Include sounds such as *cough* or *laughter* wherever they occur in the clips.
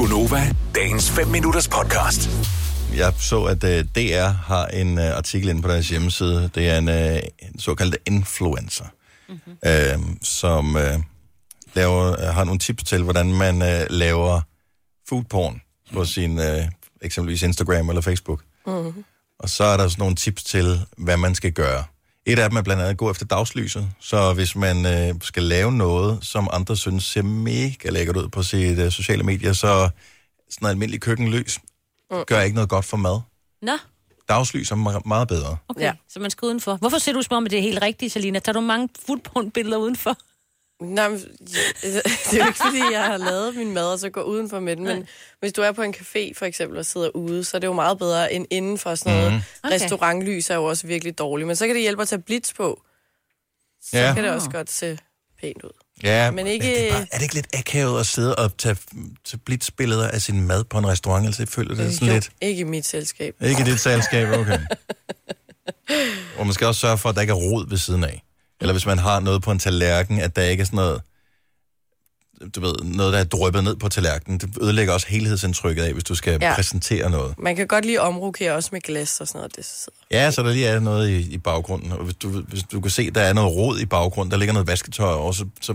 Gunova, dagens 5 minutters podcast. Jeg så, at uh, DR har en uh, artikel inde på deres hjemmeside. Det er en, uh, en såkaldt influencer, mm-hmm. uh, som uh, laver, uh, har nogle tips til, hvordan man uh, laver food porn på sin uh, eksempelvis Instagram eller Facebook. Mm-hmm. Og så er der sådan nogle tips til, hvad man skal gøre. Et af dem er blandt andet at gå efter dagslyset. Så hvis man øh, skal lave noget, som andre synes ser mega lækkert ud på sit øh, sociale medier, så sådan noget almindelig køkkenlys gør ikke noget godt for mad. Nå, Dagslys er me- meget bedre. okay. Ja. Ja. Så man skal udenfor. Hvorfor ser du som om, at det er helt rigtigt, Selina? Tager du mange foodporn-billeder udenfor? Nej, men, det er jo ikke, fordi jeg har lavet min mad, og så går udenfor med den. Men hvis du er på en café, for eksempel, og sidder ude, så er det jo meget bedre end inden for sådan noget. Mm. Okay. Restaurantlys er jo også virkelig dårligt. Men så kan det hjælpe at tage blitz på. Så Ja. kan det også godt se pænt ud. Ja, Men ikke- Det er, bare, er det ikke lidt akavet at sidde og tage, tage blitzbilleder af sin mad på en restaurant? Altså, jeg føler det sådan jo, lidt... Ikke i mit selskab. Ikke i dit selskab, okay. *laughs* Og man skal også sørge for, at der ikke er rod ved siden af. Eller hvis man har noget på en tallerken, at der ikke er sådan noget, du ved, noget, der er drøbet ned på tallerkenen. Det ødelægger også helhedsindtrykket af, hvis du skal ja. Præsentere noget. Man kan godt lige omrokere også med glas og sådan noget. Det sidder. Ja, så der lige er noget i, i baggrunden. Og hvis du, hvis du kan se, der er noget rod i baggrunden, der ligger noget vasketøj over, så, så,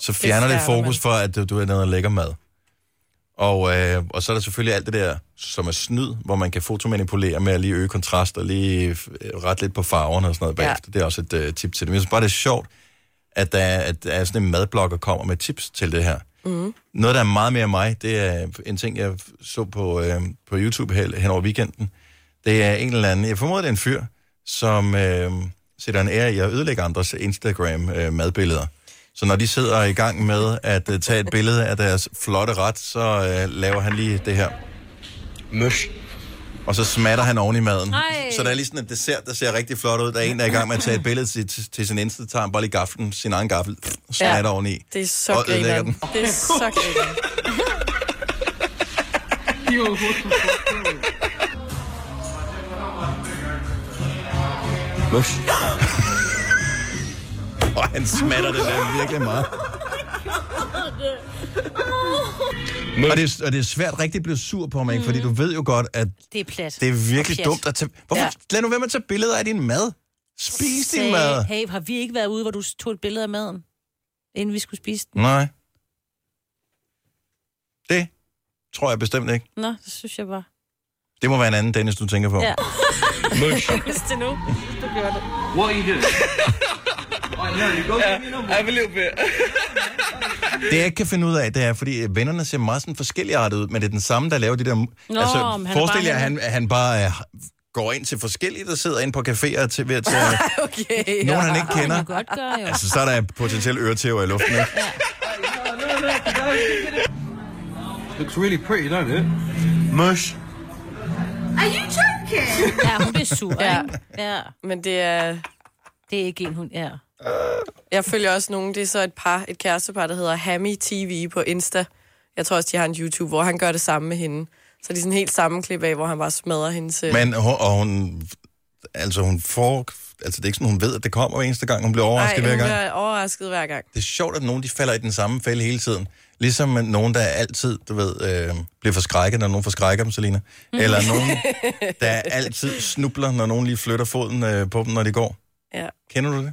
så fjerner det, fjerner fokus man. for, at du, du er noget lækker mad. Og, øh, og så er der selvfølgelig alt det der, som er snyd, hvor man kan fotomanipulere med at lige øge kontrast og lige øh, rette lidt på farverne og sådan noget Ja. bagefter. Det er også et øh, tip til det. Men jeg synes bare, det er sjovt, at der, er, at der er sådan en madblogger, der kommer med tips til det her. Mm. Noget, der er meget mere mig, det er en ting, jeg så på, øh, på YouTube hen, hen over weekenden. Det er en eller anden, jeg formoder, det er en fyr, som øh, sætter en ære i at ødelægge andres Instagram-madbilleder. Så når de sidder i gang med at uh, tage et billede af deres flotte ret, så uh, laver han lige det her. Møsh. Og så smatter han oven i maden. Ej. Så der er lige sådan en dessert, der ser rigtig flot ud. Der er en, der er i gang med at tage et billede til, til, til sin Insta, tager han bare lige gaflen, sin egen gaffel, smatter ja. oveni. Det er så Og grineren. den. Det er så grineren. Møsh. Og han smatter det der virkelig meget. Og det, er, og det er svært rigtig at blive sur på mig, ikke? fordi du ved jo godt, at Det er plat. det er virkelig dumt at tage... Hvorfor? Ja. Lad nu være med at tage billeder af din mad. Spis din Sagde, mad. Hey, har vi ikke været ude, hvor du tog et billede af maden, inden vi skulle spise den? Nej. Det tror jeg bestemt ikke. Nå, det synes jeg bare. Det må være en anden Dennis, du tænker på. Ja. *laughs* *laughs* Hvis det nu, du gør det. What are you doing? *laughs* I know, you go give me a number. Have a little bit. Det jeg ikke kan finde ud af, det er, fordi vennerne ser meget sådan forskellige arter ud, men det er den samme, der laver de der... han er forestil jer, at han, han bare uh, går ind til forskellige, der sidder inde på caféer til, ved at *laughs* tage Okay. nogen, han ikke kender. godt gøre, jo. Altså, så er der potentielt øretæver i luften, ikke? *laughs* Looks really pretty, don't it? Mush. Ja, hun bliver sur, Ja. Ja, Men det er... det er ikke en, hun er. Jeg følger også nogen, det er så et par, et kærestepar, der hedder Hammy TV på Insta. Jeg tror også, de har en YouTube, hvor han gør det samme med hende. Så det er sådan helt sammenklip af, hvor han bare smadrer hendes... Men og hun, altså hun får, altså det er ikke sådan, hun ved, at det kommer hver eneste gang, hun bliver overrasket Ej, hver gang. bliver overrasket hver gang. Det er sjovt, at nogen de falder i den samme fælde hele tiden. Ligesom nogen, der altid, du ved, øh, bliver forskrækket, når nogen forskrækker dem, Selina. Eller nogen, *laughs* der altid snubler, når nogen lige flytter foden øh, på dem, når de går. Ja. Kender du det?